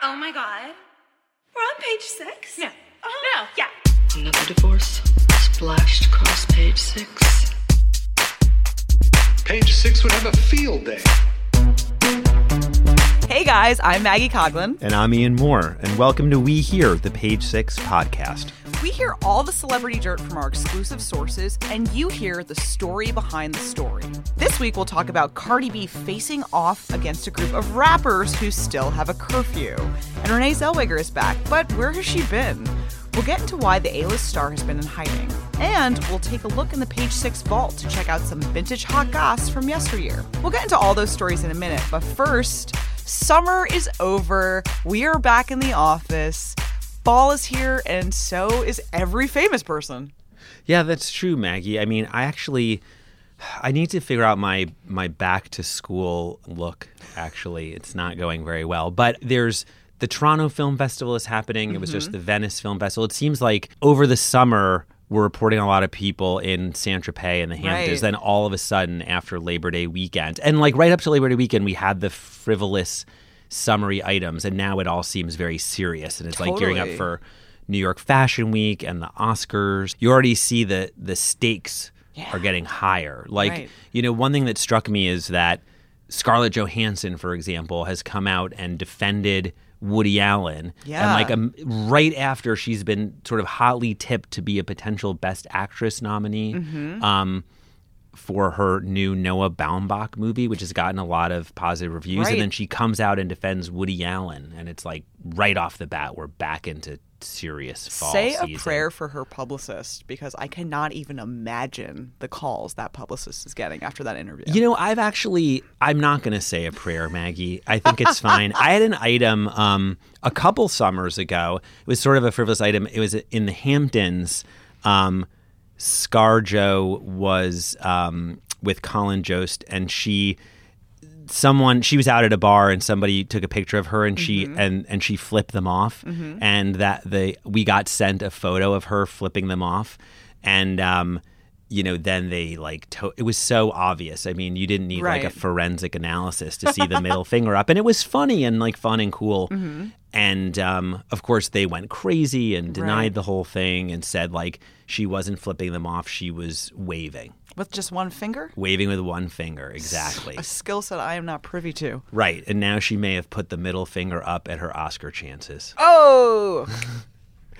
Oh my god. We're on page six? No. Oh, uh-huh. No. Yeah. Another divorce splashed across page six. Page six would have a field day. Hey guys, I'm Maggie Coughlin. And I'm Ian Moore, and welcome to We Hear, the Page Six podcast. We hear all the celebrity dirt from our exclusive sources, and you hear the story behind the story. This week, we'll talk about Cardi B facing off against a group of rappers who still have a curfew. And Renee Zellweger is back, but where has she been? We'll get into why the A-list star has been in hiding. And we'll take a look in the Page Six vault to check out some vintage hot goss from yesteryear. We'll get into all those stories in a minute, but first, summer is over. We are back in the office. Fall is here, and so is every famous person. Yeah, that's true, Maggie. I mean, I actually I need to figure out my my back to school look. Actually, it's not going very well. But there's the Toronto Film Festival is happening. It was just mm-hmm. the Venice Film Festival. It seems like over the summer we're reporting a lot of people in Saint Tropez and the Hamptons. Right. Then all of a sudden, after Labor Day weekend, and like right up to Labor Day weekend, we had the frivolous summary items, and now it all seems very serious, and it's like gearing up for New York Fashion Week and the Oscars. You already see the the stakes are getting higher. Like Right. you know, one thing that struck me is that Scarlett Johansson, for example, has come out and defended Woody Allen. Yeah. And like um, right after she's been sort of hotly tipped to be a potential Best Actress nominee. Mm-hmm. Um, for her new Noah Baumbach movie, which has gotten a lot of positive reviews. Right. And then she comes out and defends Woody Allen. And it's like right off the bat, we're back into serious fall Say season. a prayer for her publicist because I cannot even imagine the calls that publicist is getting after that interview. You know, I've actually, I'm not going to say a prayer, Maggie. I think it's fine. I had an item um, a couple summers ago. It was sort of a frivolous item. It was in the Hamptons. Um, Scarjo was um, with Colin Jost, and she, someone, she was out at a bar, and somebody took a picture of her, and she and and she flipped them off, and that the we got sent a photo of her flipping them off, and um, you know, then they like to- it was so obvious. I mean, you didn't need like a forensic analysis to see the middle finger up, and it was funny and like fun and cool. And um, of course, they went crazy and denied Right. the whole thing and said like she wasn't flipping them off; she was waving, With just one finger? waving with one finger, exactly. A skill set I am not privy to. Right, and now she may have put the middle finger up at her Oscar chances. Oh!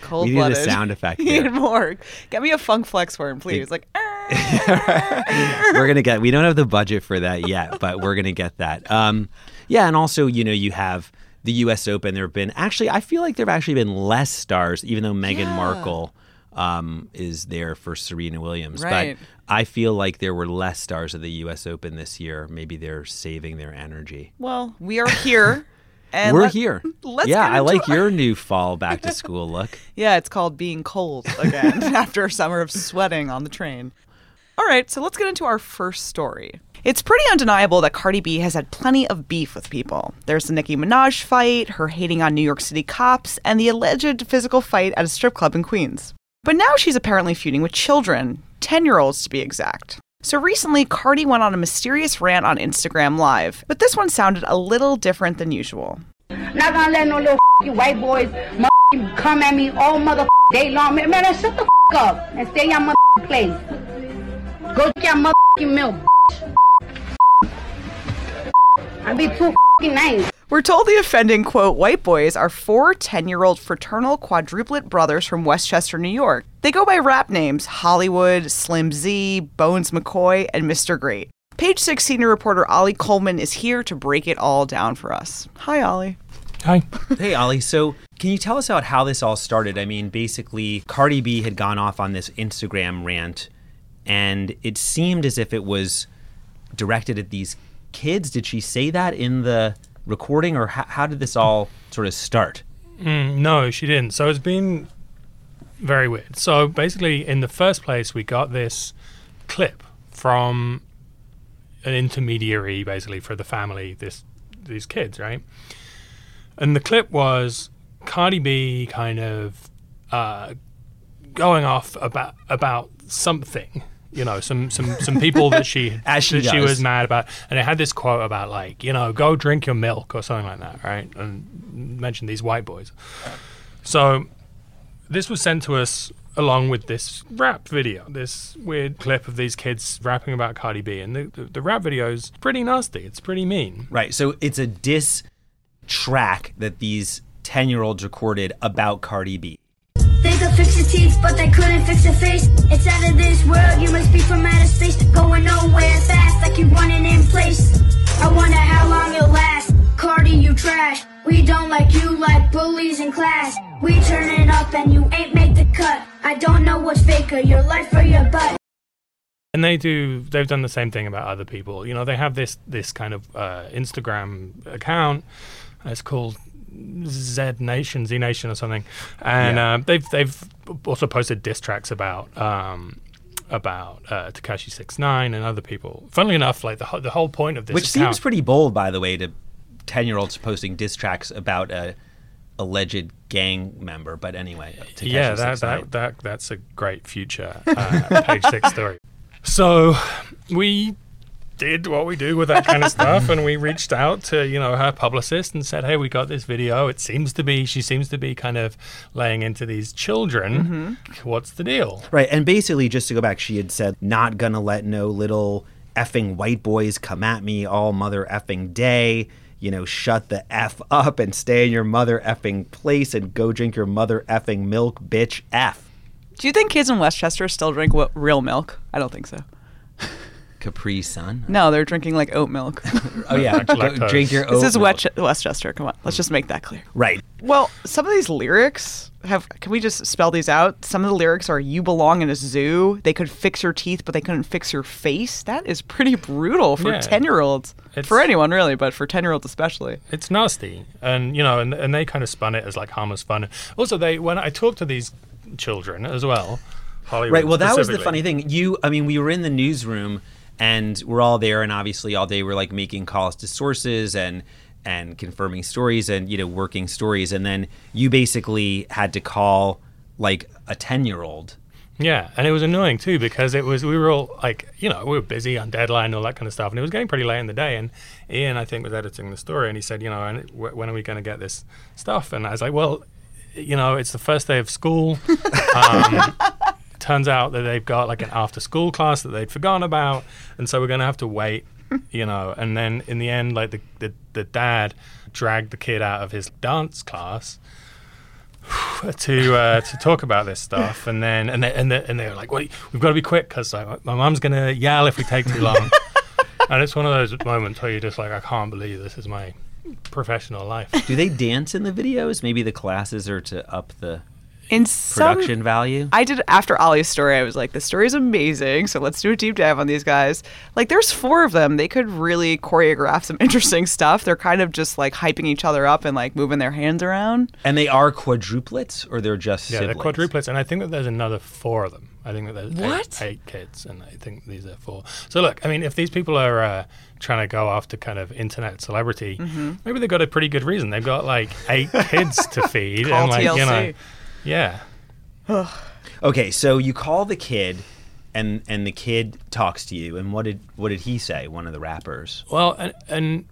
Cold We need a blooded. sound effect Ian here. Moore. Get me a funk flex horn, please. Like, we're gonna get. We don't have the budget for that yet, but we're gonna get that. Um, yeah, and also, you know, you have the U.S. Open. There have been actually, I feel like there have actually been less stars, even though Meghan Yeah. Markle um, is there for Serena Williams. Right. But I feel like there were less stars at the U.S. Open this year. Maybe they're saving their energy. well, we are here. And we're let- here. let's yeah, I like our- your new fall back to school look. Yeah, it's called being cold again after a summer of sweating on the train. All right, so let's get into our first story. It's pretty undeniable that Cardi B has had plenty of beef with people. There's the Nicki Minaj fight, her hating on New York City cops, and the alleged physical fight at a strip club in Queens. But now she's apparently feuding with children, 10 year olds to be exact. So recently, Cardi went on a mysterious rant on Instagram Live, but this one sounded a little different than usual. Not gonna let no little white boys come at me all mother day long. Man, man, shut the up and stay in your motherfucking place. Go get your motherfucking milk. I be too nice. We're told the offending, quote, white boys are four 10 year old fraternal quadruplet brothers from Westchester, New York. They go by rap names Hollywood, Slim Z, Bones McCoy, and Mr. Great. Page 6 senior reporter Ollie Coleman is here to break it all down for us. Hi, Ollie. Hi. Hey, Ollie. So, can you tell us about how this all started? I mean, basically, Cardi B had gone off on this Instagram rant, and it seemed as if it was directed at these kids. Did she say that in the recording, or how, how did this all sort of start? Mm, no, she didn't. So it's been very weird. So basically, in the first place, we got this clip from an intermediary, basically for the family, this these kids, right? And the clip was Cardi B kind of uh, going off about about something you know, some some some people that she As she that she was mad about, and it had this quote about like, you know, go drink your milk or something like that, right? And mentioned these white boys. So this was sent to us along with this rap video, this weird clip of these kids rapping about Cardi B, and the the, the rap video is pretty nasty. It's pretty mean. Right. So it's a diss track that these 10 year olds recorded about Cardi B. Could fix your teeth, but they couldn't fix your face. It's out of this world, you must be from outer space. Going nowhere fast, like you're running in place. I wonder how long it'll last. Cardi, you trash. We don't like you like bullies in class. We turn it up and you ain't make the cut. I don't know what's faker, your life or your butt. And they do. They've done the same thing about other people. You know, they have this this kind of uh, Instagram account. It's called Z Nation, Z Nation, or something. And Yeah. uh, they've they've also posted diss tracks about um, about uh, Tekashi Six Nine and other people. Funnily enough, like the ho- the whole point of this Which account, seems pretty bold, by the way, to 10 year olds posting diss tracks about a alleged gang member. But anyway, Tekashi yeah, that, that that that's a great future uh, page six story. So we did what we do with that kind of stuff, and we reached out to you know her publicist and said, "Hey, we got this video. It seems to be she seems to be kind of laying into these children. Mm-hmm. What's the deal?" Right, and basically, just to go back, she had said, "Not gonna let no little effing white boys come at me all mother effing day." You know, shut the f up and stay in your mother effing place and go drink your mother effing milk, bitch. F. Do you think kids in Westchester still drink what, real milk? I don't think so. Capri Sun. No, they're drinking like oat milk. Oh yeah, go drink your. this oat is milk. West- Westchester. Come on, let's just make that clear. Right. Well, some of these lyrics have. Can we just spell these out? Some of the lyrics are "You belong in a zoo." They could fix your teeth, but they couldn't fix your face. That is pretty brutal for ten-year-olds. It's- For anyone really, but for ten-year-olds especially. It's nasty, and you know, and, and they kind of spun it as like harmless fun. Also, they when I talked to these children as well, Hollywood Right. Well, that was the funny thing. You, I mean, we were in the newsroom and we're all there, and obviously all day we're like making calls to sources and and confirming stories and you know working stories, and then you basically had to call like a ten year old. Yeah, and it was annoying too because it was we were all like you know we were busy on deadline and all that kind of stuff, and it was getting pretty late in the day. And Ian, I think, was editing the story, and he said, you know, and when are we going to get this stuff? And I was like, well, you know, it's the first day of school. Um, turns out that they've got like an after school class that they'd forgotten about, and so we're going to have to wait. You know, and then in the end, like the, the the dad dragged the kid out of his dance class to uh, to talk about this stuff, and then and they, and they, and they were like, "Wait, we've got to be quick because like, my mom's gonna yell if we take too long." and it's one of those moments where you're just like, "I can't believe this is my professional life." Do they dance in the videos? Maybe the classes are to up the In some, production value. I did after Ollie's story. I was like, "The story is amazing, so let's do a deep dive on these guys." Like, there's four of them. They could really choreograph some interesting stuff. They're kind of just like hyping each other up and like moving their hands around. and they are quadruplets, or they're just Yeah, siblings. they're quadruplets, and I think that there's another four of them. I think that there's What? Eight, eight kids, and I think these are four. So look, I mean, if these people are uh, trying to go after kind of internet celebrity, Mm-hmm. maybe they've got a pretty good reason. They've got like eight kids to feed, Call and like you know, TLC. Yeah. Okay, so you call the kid, and and the kid talks to you, and what did what did he say? One of the rappers. Well, and, and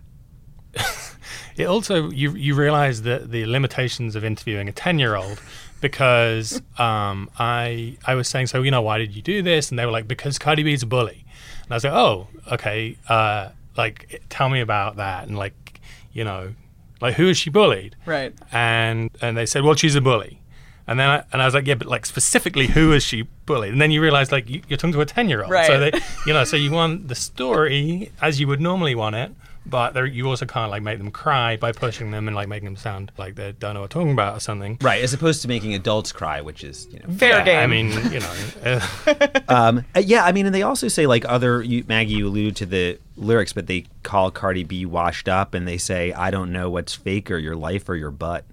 it also you you realize that the limitations of interviewing a ten year old because um, I I was saying so you know why did you do this and they were like because Cardi B's a bully and I was like oh okay uh, like tell me about that and like you know like who is she bullied Right. and and they said well she's a bully and then I, and I was like yeah but like specifically who is she bullied and then you realize like you, you're talking to a 10 year old so they you know so you want the story as you would normally want it but you also can't like make them cry by pushing them and like making them sound like they don't know what they're talking about or something Right, as opposed to making adults cry, which is you know. Fair yeah, game. I mean, you know, uh, Um, uh, yeah, I mean, and they also say like other you, Maggie, you alluded to the lyrics, but they call Cardi B washed up, and they say, "I don't know what's fake or your life or your butt,"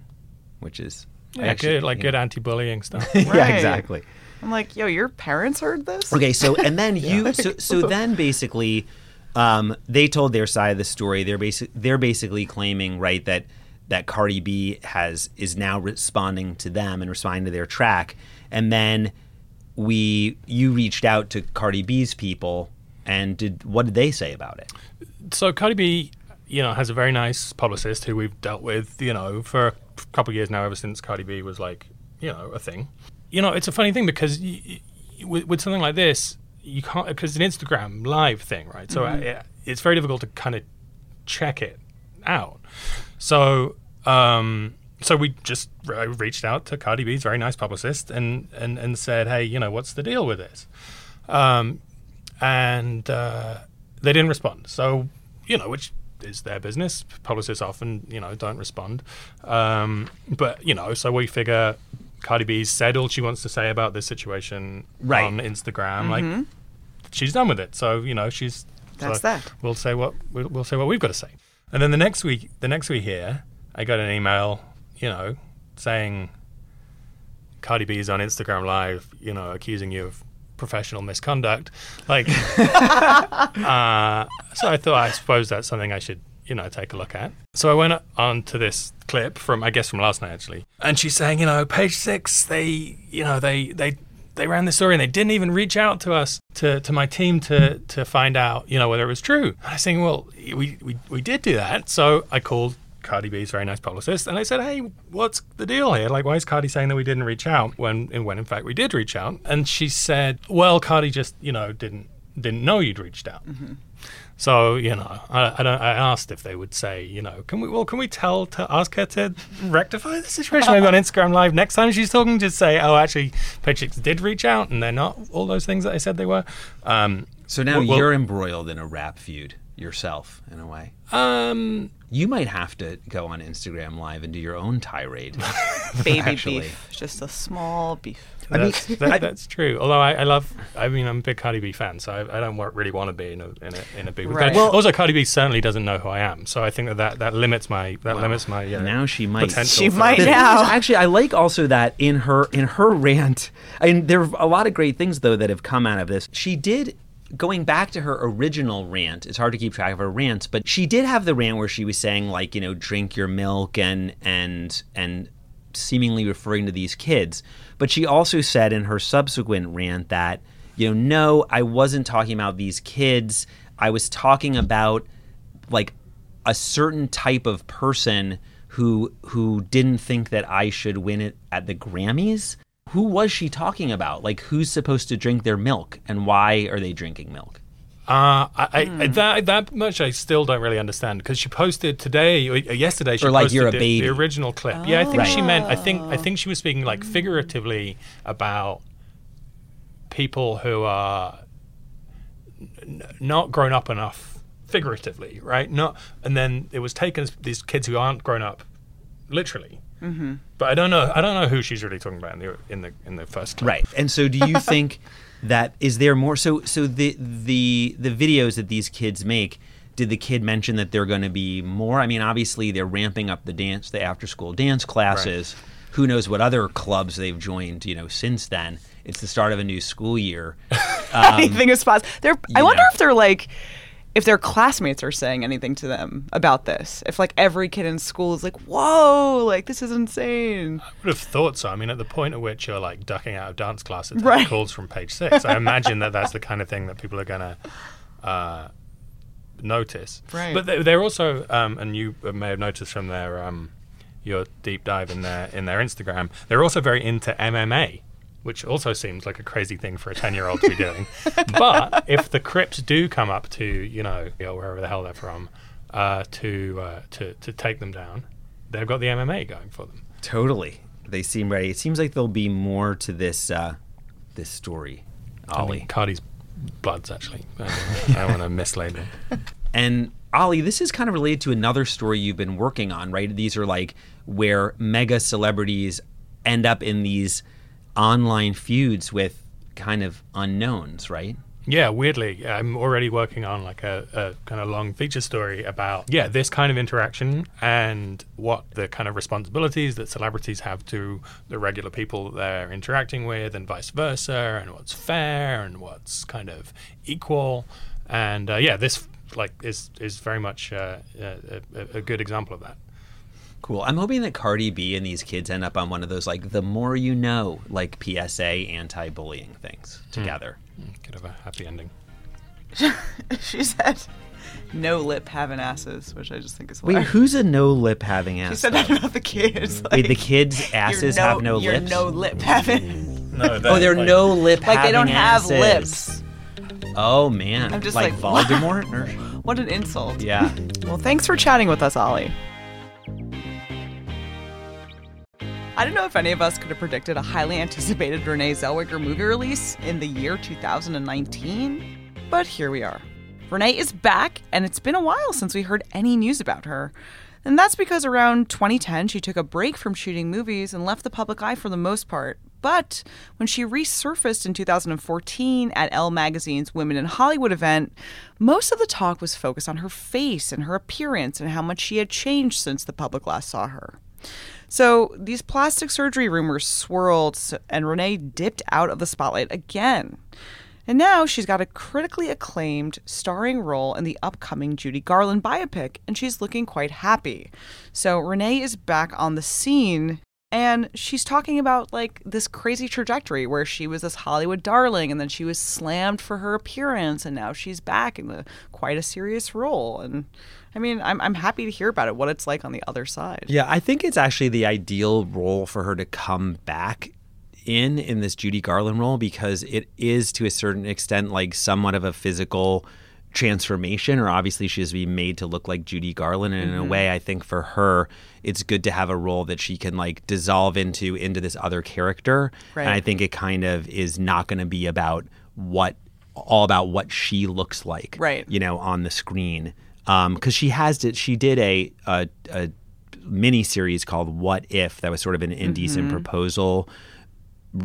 which is yeah, actually- good, like good anti-bullying stuff. yeah, exactly. I'm like, yo, your parents heard this? Okay, so and then you so so then basically um, they told their side of the story. They're basic they're basically claiming right that that Cardi B has is now responding to them and responding to their track, and then we you reached out to Cardi B's people, and did what did they say about it? so Cardi B, you know, has a very nice publicist who we've dealt with, you know, for a couple of years now, ever since Cardi B was like, you know, a thing. You know, it's a funny thing because y y with, with something like this, you can't because it's an Instagram live thing, right? So uh, it's very difficult to kind of check it out. So, um, so we just re- reached out to Cardi B's very nice publicist and and and said, hey, you know, what's the deal with this? Um, and uh, they didn't respond. So, you know, which is their business. Publicists often, you know, don't respond. Um, but you know, so we figure Cardi B's said all she wants to say about this situation Right. on Instagram. Like, she's done with it. So you know, she's That's so that. We'll say what we'll, we'll say what we've got to say. And then the next week, the next week here, I got an email, you know, saying Cardi B is on Instagram Live, you know, accusing you of professional misconduct. Like, uh, so I thought, I suppose that's something I should, you know, take a look at. So I went on to this clip from, I guess, from last night actually, and she's saying, you know, page six, they, you know, they, they. They ran this story and they didn't even reach out to us to, to my team to to find out you know whether it was true. And I was saying, well, we, we we did do that. So I called Cardi B's very nice publicist, and I said, "Hey, what's the deal here? Like, why is Cardi saying that we didn't reach out when, when in fact we did reach out?" And she said, "Well, Cardi just, you know, didn't didn't know you'd reached out." So you know, I, I, don't, I asked if they would say, you know, can we well, can we tell to ask her to rectify the situation? Maybe on Instagram Live next time she's talking, just say, "Oh, actually, Page Six did reach out, and they're not all those things that I said they were." Um, So now Well- well- you're embroiled in a rap feud yourself, in a way. um, You might have to go on Instagram Live and do your own tirade. Baby Actually. beef, just a small beef. That's, that, that's true. Although I, I love, I mean, I'm a big Cardi B fan, so I, I don't really want to be in a in a, in a big. Right. Well, Well- also Cardi B certainly doesn't know who I am, so I think that that, that limits my that limits my yeah, now she might. potential. She might The now. actually, I like also that in her in her rant. I mean, there are a lot of great things though that have come out of this. She did. Going back to her original rant, it's hard to keep track of her rants, but she did have the rant where she was saying like, you know, drink your milk and and and seemingly referring to these kids. But she also said in her subsequent rant that, you know, no, I wasn't talking about these kids. I was talking about like a certain type of person who who didn't think that I should win it at the Grammys. Who was she talking about? Like who's supposed to drink their milk and why are they drinking milk? Uh, I, I, Hmm. that that much I still don't really understand because she posted today or yesterday. She Or like posted you're a the, baby. the original clip. Yeah, I think Right. she meant. I think I think she was speaking like figuratively about people who are n- not grown up enough figuratively, right? Not, and then it was taken as these kids who aren't grown up literally. Mm-hmm. But I don't know. I don't know who she's really talking about in the in the in the first clip. Right. And so do you think that is there more so so the the the videos that these kids make did the kid mention that they're going to be more? I mean, obviously they're ramping up the dance, the after school dance classes. Who knows what other clubs they've joined, you know, since then. It's the start of a new school year. anything is possible. They're. I you wonder know. if they're like, if their classmates are saying anything to them about this. If like every kid in school is like, "Whoa, like this is insane." I would have thought so. I mean, at the point at which you're like ducking out of dance class Right. calls from page six, I imagine that that's the kind of thing that people are going to uh, notice. Right. But they- they're also, um, and you may have noticed from their um, your deep dive in their in their Instagram, they're also very into MMA. Which also seems like a crazy thing for a ten-year-old to be doing, but if the Crips do come up to you know wherever the hell they're from, uh, to uh, to to take them down, they've got the MMA going for them. Totally. They seem ready. It seems like there'll be more to this uh, this story, I mean, Cardi's bloods actually. I don't want to mislabel. And Ollie, this is kind of related to another story you've been working on, right? These are like where mega celebrities end up in these online feuds with kind of unknowns, right? Yeah, weirdly, I'm already working on like a, a kind of long feature story about yeah this kind of interaction and what the kind of responsibilities that celebrities have to the regular people they're interacting with, and vice versa, and what's fair and what's kind of equal. And uh, yeah, this like is is very much uh, a, a good example of that. Cool. I'm hoping that Cardi B and these kids end up on one of those like the more you know, like PSA anti-bullying things hmm. together. Could have a happy ending. she said, "No lip having asses," which I just think is Wait, who's a no lip having ass? She said that about the kids. Wait, the kids' you're asses have no you're lips. no lip having. No, oh, they're no lip. Like they don't having have asses. lips. Oh man, I'm just like, like, Voldemort. or- What an insult. yeah. Well, thanks for chatting with us, Ollie. I don't know if any of us could have predicted a highly anticipated Renee Zellweger movie release in the year 2019, but here we are. Renee is back, and it's been a while since we heard any news about her. And that's because around 2010, she took a break from shooting movies and left the public eye for the most part. But when she resurfaced in 2014 at Elle Magazine's Women in Hollywood event, most of the talk was focused on her face and her appearance and how much she had changed since the public last saw her. So these plastic surgery rumors swirled, and Renee dipped out of the spotlight again. And now she's got a critically acclaimed starring role in the upcoming Judy Garland biopic, and she's looking quite happy. So Renee is back on the scene, and she's talking about like this crazy trajectory where she was this Hollywood darling, and then she was slammed for her appearance, and now she's back in the quite a serious role. And I mean, I'm I'm happy to hear about it, what it's like on the other side. Yeah, I think it's actually the ideal role for her to come back in in this Judy Garland role because it is to a certain extent like somewhat of a physical transformation or obviously she has to be made to look like Judy Garland and in a mm-hmm. way I think for her it's good to have a role that she can like dissolve into into this other character Right. and I think it kind of is not going to be about what all about what she looks like Right. you know on the screen because she has did she did a, a a mini series called What If that was sort of an indecent Mm-hmm. proposal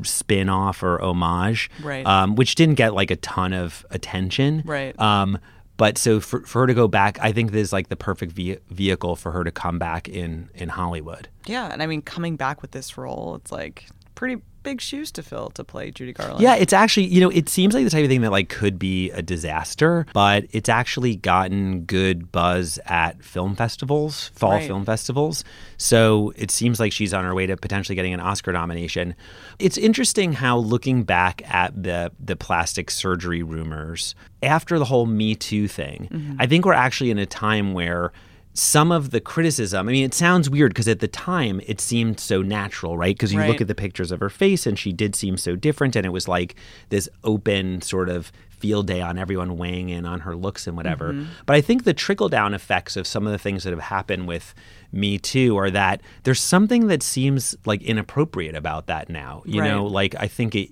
spin off or homage, Right. Um, which didn't get like a ton of attention, Right. Um, but so for, for her to go back, I think this is like the perfect ve- vehicle for her to come back in in Hollywood. Yeah, and I mean, coming back with this role, it's like pretty big shoes to fill to play Judy Garland. Yeah, it's actually, you know, it seems like the type of thing that like could be a disaster, but it's actually gotten good buzz at film festivals, fall Right. film festivals. So it seems like she's on her way to potentially getting an Oscar nomination. It's interesting how looking back at the the plastic surgery rumors after the whole Me Too thing, mm-hmm. I think we're actually in a time where some of the criticism, I mean, it sounds weird because at the time it seemed so natural, right? Because you Right. look at the pictures of her face and she did seem so different and it was like this open sort of field day on everyone weighing in on her looks and whatever. Mm-hmm. But I think the trickle down effects of some of the things that have happened with Me Too are that there's something that seems like inappropriate about that now. You know, like I think it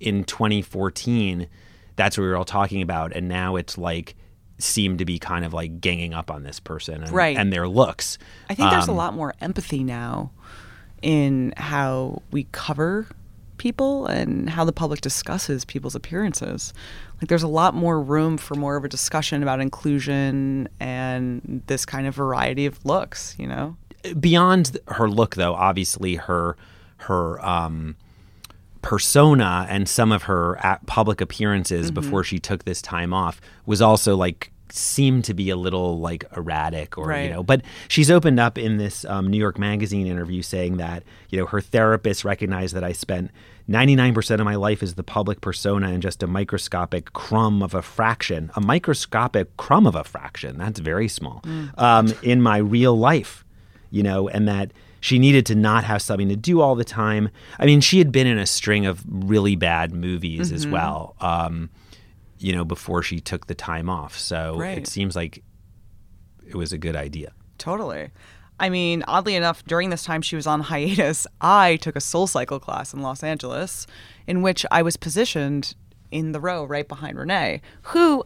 in 2014 that's what we were all talking about and now it's like seemed to be kind of like ganging up on this person and, Right. and their looks. I think there's a Um, lot more empathy now in how we cover people and how the public discusses people's appearances. Like there's a lot more room for more of a discussion about inclusion and this kind of variety of looks, you know? beyond her look though obviously her her um persona and some of her public appearances before she took this time off was also like seemed to be a little like erratic or you know but she's opened up in this um, new york magazine interview saying that you know her therapist recognized that i spent 99% of my life as the public persona and just a microscopic crumb of a fraction a microscopic crumb of a fraction. That's very small um, in my real life you know, and that she needed to not have something to do all the time. I mean, she had been in a string of really bad movies as well, um, you know, before she took the time off. So Right. it seems like it was a good idea. Totally. I mean, oddly enough, during this time she was on hiatus, I took a soul cycle class in Los Angeles in which I was positioned in the row right behind Renee, who,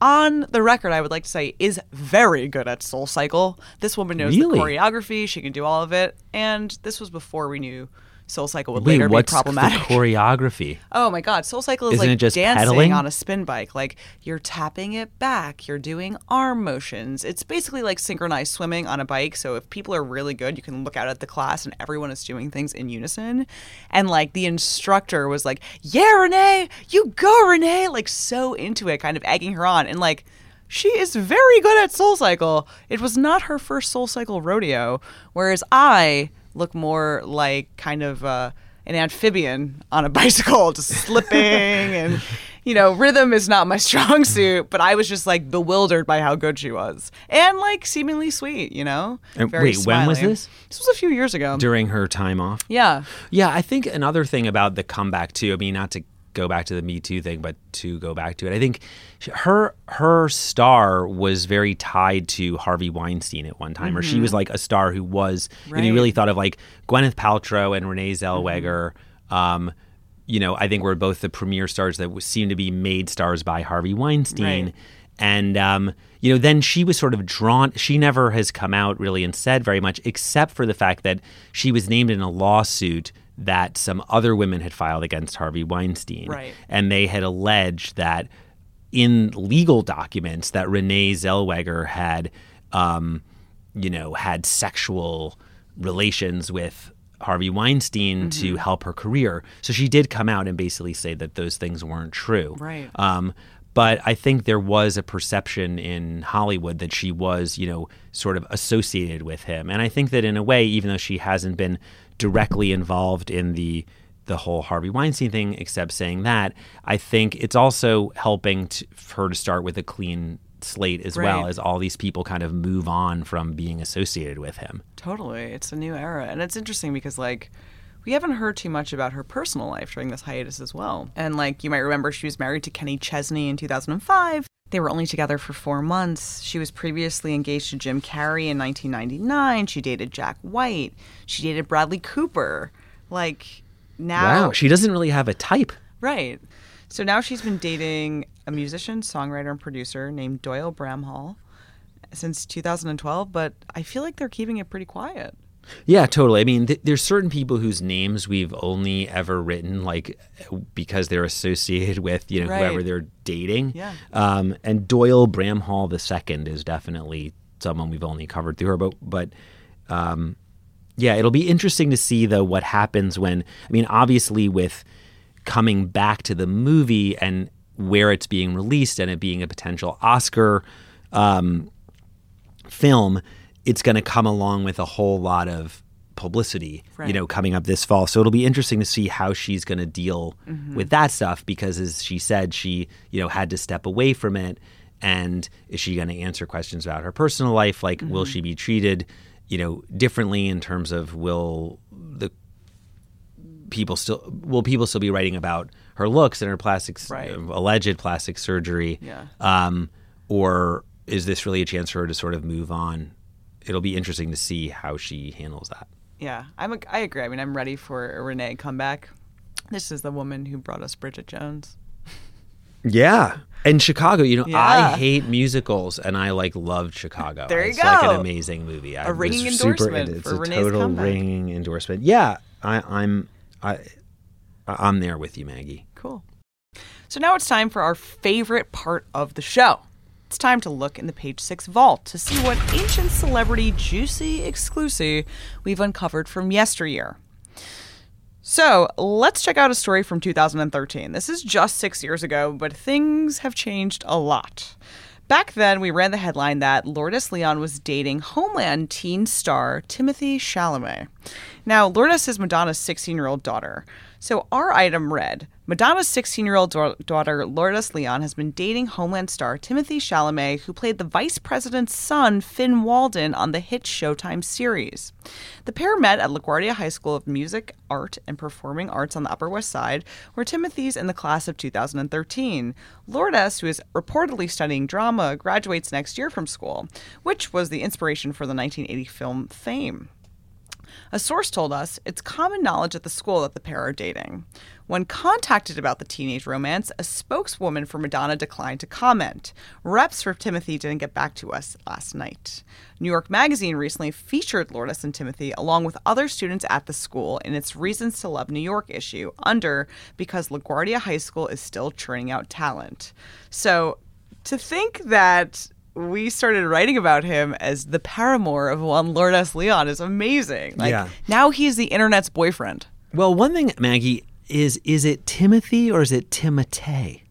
on the record, I would like to say, is very good at soul cycle. This woman knows Really? the choreography, she can do all of it. And this was before we knew soul cycle would Wait, later be problematic. the choreography? Oh my God, Soul Cycle is Isn't like it just dancing pedaling? on a spin bike. Like you're tapping it back, you're doing arm motions. It's basically like synchronized swimming on a bike. So if people are really good, you can look out at the class and everyone is doing things in unison. And like the instructor was like, "Yeah, Renee, you go, Renee!" Like so into it, kind of egging her on. And like she is very good at Soul Cycle. It was not her first Soul Cycle rodeo, whereas I look more like kind of uh, an amphibian on a bicycle, just slipping and. You know, rhythm is not my strong suit, but I was just like bewildered by how good she was, and like seemingly sweet. You know, And Very wait, when was this? This was a few years ago. During her time off? yeah, Yeah, I think another thing about the comeback too. I mean, not to go back to the Me Too thing, but to go back to it, I think her her star was very tied to Harvey Weinstein at one time, or she was like a star who was. If you really thought of like Gwyneth Paltrow and Renee Zellweger. Um, you know, I think were both the premier stars that seemed to be made stars by Harvey Weinstein. Right. And um, you know, then she was sort of drawn. She never has come out really and said very much, except for the fact that she was named in a lawsuit that some other women had filed against Harvey Weinstein, Right. and they had alleged that in legal documents that Renee Zellweger had, um, you know, had sexual relations with Harvey Weinstein to help her career. So she did come out and basically say that those things weren't true. Right. Um, but I think there was a perception in Hollywood that she was, you know, sort of associated with him. And I think that in a way, even though she hasn't been directly involved in the the whole Harvey Weinstein thing, except saying that, I think it's also helping to, for her to start with a clean slate as well as all these people kind of move on from being associated with him. Totally. It's a new era. And it's interesting because, like, we haven't heard too much about her personal life during this hiatus as well. And, like, you might remember she was married to Kenny Chesney in 2005. They were only together for four months. She was previously engaged to Jim Carrey in 1999. She dated Jack White. She dated Bradley Cooper. Like, now. Wow, she doesn't really have a type. Right. So now she's been dating a musician, songwriter, and producer named Doyle Bramhall since 2012, but I feel like they're keeping it pretty quiet. Yeah, totally. I mean, th- there's certain people whose names we've only ever written like because they're associated with you know Right. whoever they're dating. Yeah. Um, and Doyle Bramhall II is definitely someone we've only covered through her, but but um, yeah, it'll be interesting to see though what happens when I mean, obviously with coming back to the movie and where it's being released and it being a potential Oscar um, film, it's going to come along with a whole lot of publicity, you know, coming up this fall. So it'll be interesting to see how she's going to deal mm-hmm. with that stuff because, as she said, she, you know, had to step away from it. And is she going to answer questions about her personal life? Like, will mm-hmm. she be treated, you know, differently in terms of will the people still will people still be writing about her looks and her plastic Right. Uh, alleged plastic surgery Yeah. um, or is this really a chance for her to sort of move on it'll be interesting to see how she handles that Yeah, I'm a, I agree. I mean, I'm ready for a Renee comeback. This is the woman who brought us Bridget Jones. yeah and chicago you know Yeah. i hate musicals and i like loved chicago There you it's like an amazing movie I A ringing was super endorsement it's for a Renee's total comeback. ringing endorsement yeah I, i'm i i'm there with you maggie Cool. So now it's time for our favorite part of the show. It's time to look in the page six vault to see what ancient celebrity juicy exclusive we've uncovered from yesteryear. So let's check out a story from 2013. This is just six years ago, but things have changed a lot. Back then, we ran the headline that Lourdes Leon was dating Homeland teen star Timothy Chalamet. Now, Lourdes is Madonna's 16 year old daughter. So our item read Madonna's 16 year old daughter, Lourdes Leon, has been dating Homeland star Timothy Chalamet, who played the vice president's son, Finn Walden, on the hit Showtime series. The pair met at LaGuardia High School of Music, Art, and Performing Arts on the Upper West Side, where Timothy's in the class of 2013. Lourdes, who is reportedly studying drama, graduates next year from school, which was the inspiration for the 1980 film Fame. A source told us it's common knowledge at the school that the pair are dating. When contacted about the teenage romance, a spokeswoman for Madonna declined to comment. Reps for Timothy didn't get back to us last night. New York Magazine recently featured Lourdes and Timothy along with other students at the school in its Reasons to Love New York issue under Because LaGuardia High School is still churning out talent. So to think that we started writing about him as the paramour of one Lourdes Leon is amazing. Like Yeah. now he's the internet's boyfriend. well one thing maggie is is it timothy or is it timotei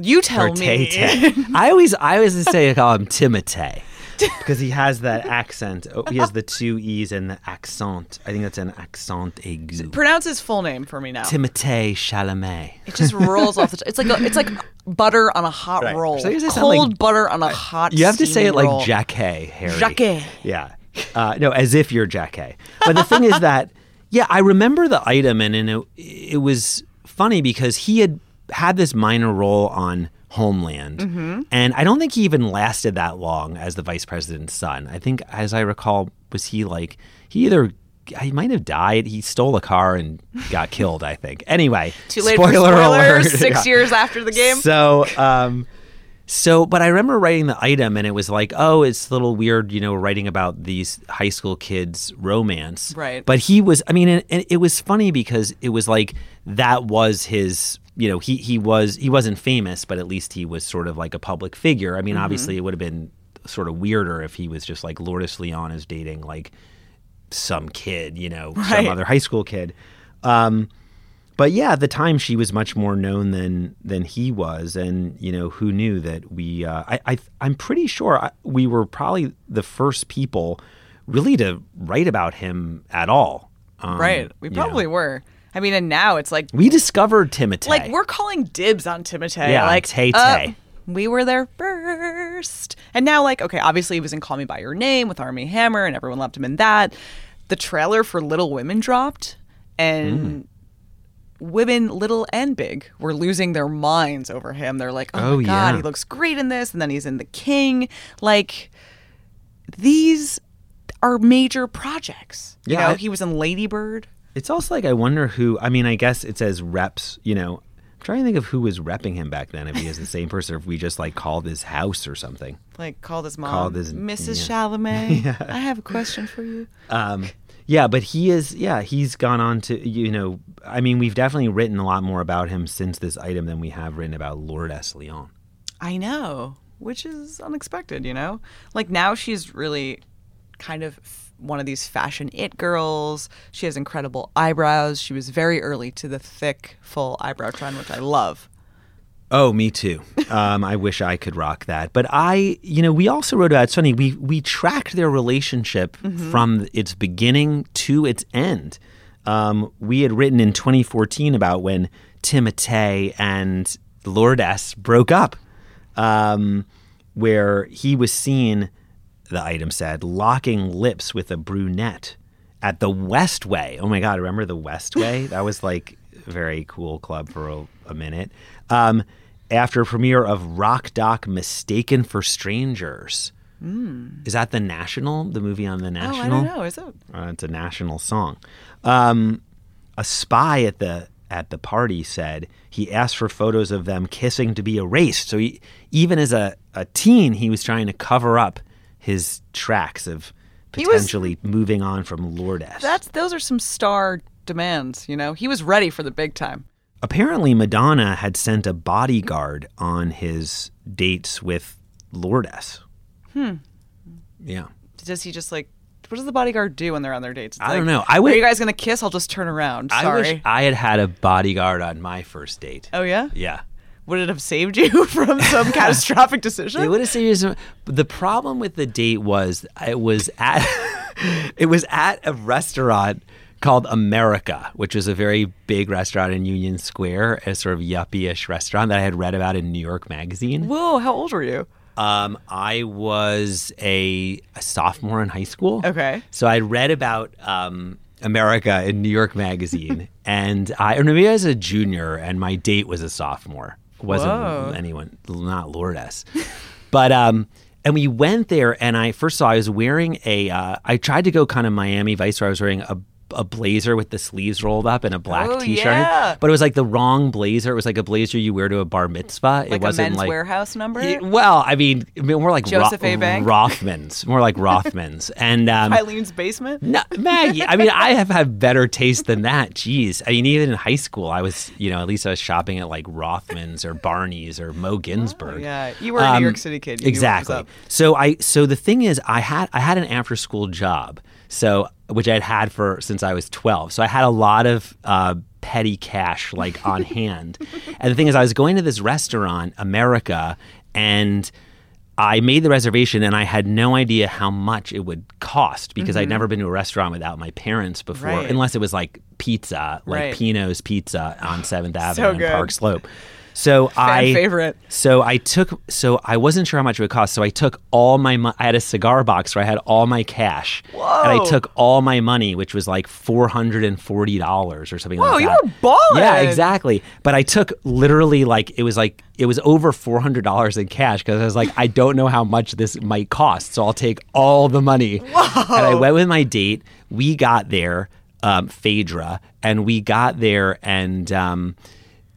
You tell or me. I always I always say I call him Timotei because he has that accent. Oh, he has the two e's and the accent. I think that's an accent aigu. Pronounce his full name for me now. Timothée Chalamet. It just rolls off the. T- it's like a, it's like butter on a hot Right. roll. So you Cold like- butter on a hot. You have to say it steaming like roll. Jacquet, Harry. Jacquet. Yeah. Uh, no, as if you're Jacquet. But the thing is that, yeah, I remember the item, and, and it, it was funny because he had had this minor role on Homeland, Mm-hmm. and I don't think he even lasted that long as the vice president's son. I think, as I recall, was he like he either. He might have died. He stole a car and got killed. I think. Anyway, Too late spoiler for alert. Six Yeah. years after the game. So, um, so, but I remember writing the item, and it was like, oh, it's a little weird, you know, writing about these high school kids' romance. Right. But he was, I mean, and, and it was funny because it was like that was his, you know, he he was he wasn't famous, but at least he was sort of like a public figure. I mean, Mm-hmm. obviously, it would have been sort of weirder if he was just like Lourdes Leon is dating like some kid, you know, some other high school kid. Um, but yeah, at the time she was much more known than than he was, and you know who knew that we. Uh, I, I I'm pretty sure I, we were probably the first people really to write about him at all. Um, right. We you know. probably were. I mean, and now it's like We discovered Timotei. like we're calling dibs on Timotei. Yeah, like Tay uh, we were there first, and now like okay, obviously he was in Call Me by Your Name with Armie Hammer, and everyone loved him in that. The trailer for Little Women dropped, and. Hmm. Women, little and big, were losing their minds over him. They're like, "Oh, Oh, my god, yeah. he looks great in this," and then he's in The King. Like, these are major projects. You Yeah, know, I- he was in Ladybird. It's also like I wonder who. I mean, I guess it says reps. You know, I'm trying to think of who was repping him back then. If he is the same person, or if we just like called his house or something. Like called his mom, Called his- Mrs. yeah. Chalamet. I have a question for you. Um, yeah, but he is. Yeah, he's gone on to. You know, I mean, we've definitely written a lot more about him since this item than we have written about Lourdes Leon. I know, which is unexpected. You know, like now she's really kind of one of these fashion it girls. She has incredible eyebrows. She was very early to the thick, full eyebrow trend, which I love. Oh, me too. Um, I wish I could rock that. But I, you know, we also wrote about it's funny. We we tracked their relationship from its beginning to its end. Um, we had written in 2014 about when Timotei and Lourdes broke up, um, where he was seen, the item said, locking lips with a brunette at the Westway. Oh my God, remember the Westway? that was like a very cool club for a, a minute. Um, after a premiere of Rock Doc Mistaken for Strangers. Is that the National? The movie on the Oh, National? I don't know. Is it? Uh, it's a national song. Um, a spy at the at the party said he asked for photos of them kissing to be erased. So he, even as a, a teen, he was trying to cover up his tracks of He was- potentially moving on from Lourdes. That's those are some star demands. You know, he was ready for the big time. Apparently, Madonna had sent a bodyguard on his dates with Lourdes. Hmm. Yeah. Does he just like? What does the bodyguard do when they're on their dates? It's I like, don't know. I Are you guys gonna kiss? I'll just turn around. I Sorry. wish I had had a bodyguard on my first date. oh yeah. Yeah. Would it have saved you from some catastrophic decision? It would have saved you some. The problem with the date was it was at it was at a restaurant called America, which was a very big restaurant in Union Square, a sort of yuppie-ish restaurant that I had read about in New York Magazine. Whoa! How old were you? Um, I was a, a sophomore in high school. Okay. So I read about um, America in New York Magazine, and I or maybe I was a junior, and my date was a sophomore. Wasn't Whoa. anyone, not Lourdes, but um, and we went there, and I first saw I was wearing a. Uh, I tried to go kind of Miami Vice, where I was wearing a. A blazer with the sleeves rolled up and a black Oh, t-shirt, yeah. but it was like the wrong blazer. It was like a blazer you wear to a bar mitzvah. Like it wasn't a men's like warehouse number? Yeah, well, I mean, more like Joseph A. Bank? Rothmans, more like Rothmans, and um, Filene's basement. no, Maggie. I mean, I have had better taste than that. Jeez, I mean, even in high school, I was, you know, at least I was shopping at like Rothmans or Barney's or Moe Ginsburg. Oh, yeah, you were a New Um, York City kid. You knew what was exactly. So I, so the thing is, I had, I had an after school job, so which I had had for since I was twelve. So I had a lot of uh, petty cash like on hand. And the thing is, I was going to this restaurant, America, and I made the reservation and I had no idea how much it would cost because I'd never been to a restaurant without my parents before, Mm-hmm. Right. unless it was like pizza, like Right. Pino's Pizza on Seventh Avenue and good. Park Slope. So I favorite. So I took. So I wasn't sure how much it would cost. So I took all my. Mo- I had a cigar box where I had all my cash, and I took all my money, which was like four hundred and forty dollars or something Whoa, like you that. were balling. Yeah, exactly. But I took literally like it was like it was over four hundred dollars in cash because I was like, I don't know how much this might cost, so I'll take all the money. Whoa. And I went with my date. We got there, um, Phaedra, and we got there, and um,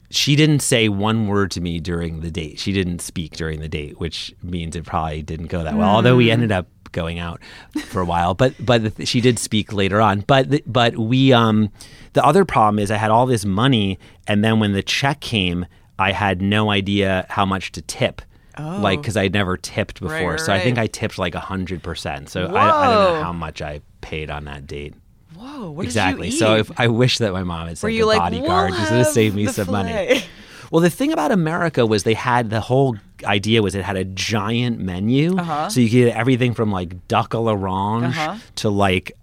she didn't say one word to me during the date. She didn't speak during the date, which means it probably didn't go that well. Although we ended up going out for a while, but but she did speak later on. But the, but we um the other problem is I had all this money, and then when the check came, I had no idea how much to tip. Like, because I'd never tipped before, Oh. Right, so I think. I tipped like a hundred percent. So I, I don't know how much I paid on that date. Whoa, what exactly. So if I wish that my mom had said Were the like bodyguard, we'll because it would have have saved me some money. Well, the thing about America was they had the whole idea was it had a giant menu, Uh-huh. so you could get everything from like duck à l'orange Uh-huh. to like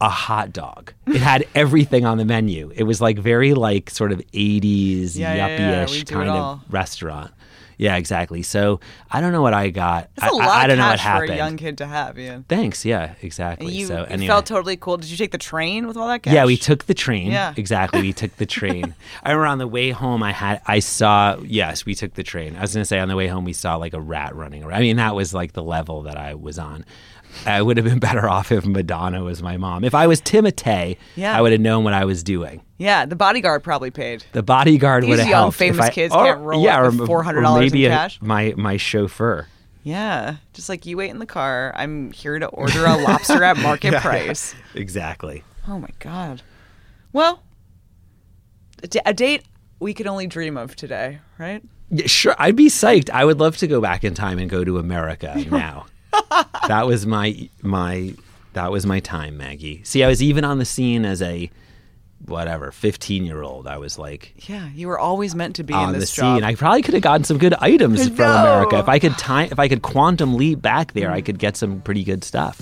a hot dog. It had everything on the menu. It was like very like sort of 80s Yeah, yeah, yeah, yuppie-ish do it kind of restaurant. Yeah, exactly. So I don't know what I got. That's a I- lot I, I don't know what cash for happened. a young kid to have, Ian. Thanks. Yeah, exactly. And you, so you anyway. felt totally cool. Did you take the train with all that cash? Yeah, we took the train. Yeah. exactly. We took the train. I remember on the way home, I had I saw. Yes, we took the train. I was gonna say on the way home we saw like a rat running around. I mean, that was like the level that I was on. I would have been better off if Madonna was my mom. If I was Timotei, Yeah. I would have known what I was doing. Yeah, the bodyguard probably paid. The bodyguard would have young helped. famous I- kids or- can't roll yeah, up with $400 in maybe a- cash. my my chauffeur. Yeah, just like you wait in the car. I'm here to order a lobster at market price. Exactly. Oh my god. Well, a a date we could only dream of today, right? Yeah, sure. I'd be psyched. I would love to go back in time and go to America now. that was my my that was my time, Maggie. See, I was even on the scene as a whatever, 15 year old. I was like Yeah, you were always meant to be on in the this job. scene. I probably could have gotten some good items I from America. If I could time if I could quantum leap back there, I could get some pretty good stuff.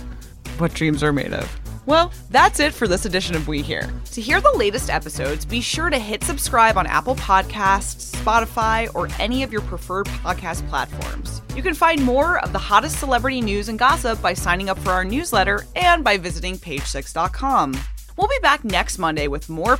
what dreams are made of. Well, that's it for this edition of We Here. To hear the latest episodes, be sure to hit subscribe on Apple Podcasts, Spotify, or any of your preferred podcast platforms. You can find more of the hottest celebrity news and gossip by signing up for our newsletter and by visiting page6.com. We'll be back next Monday with more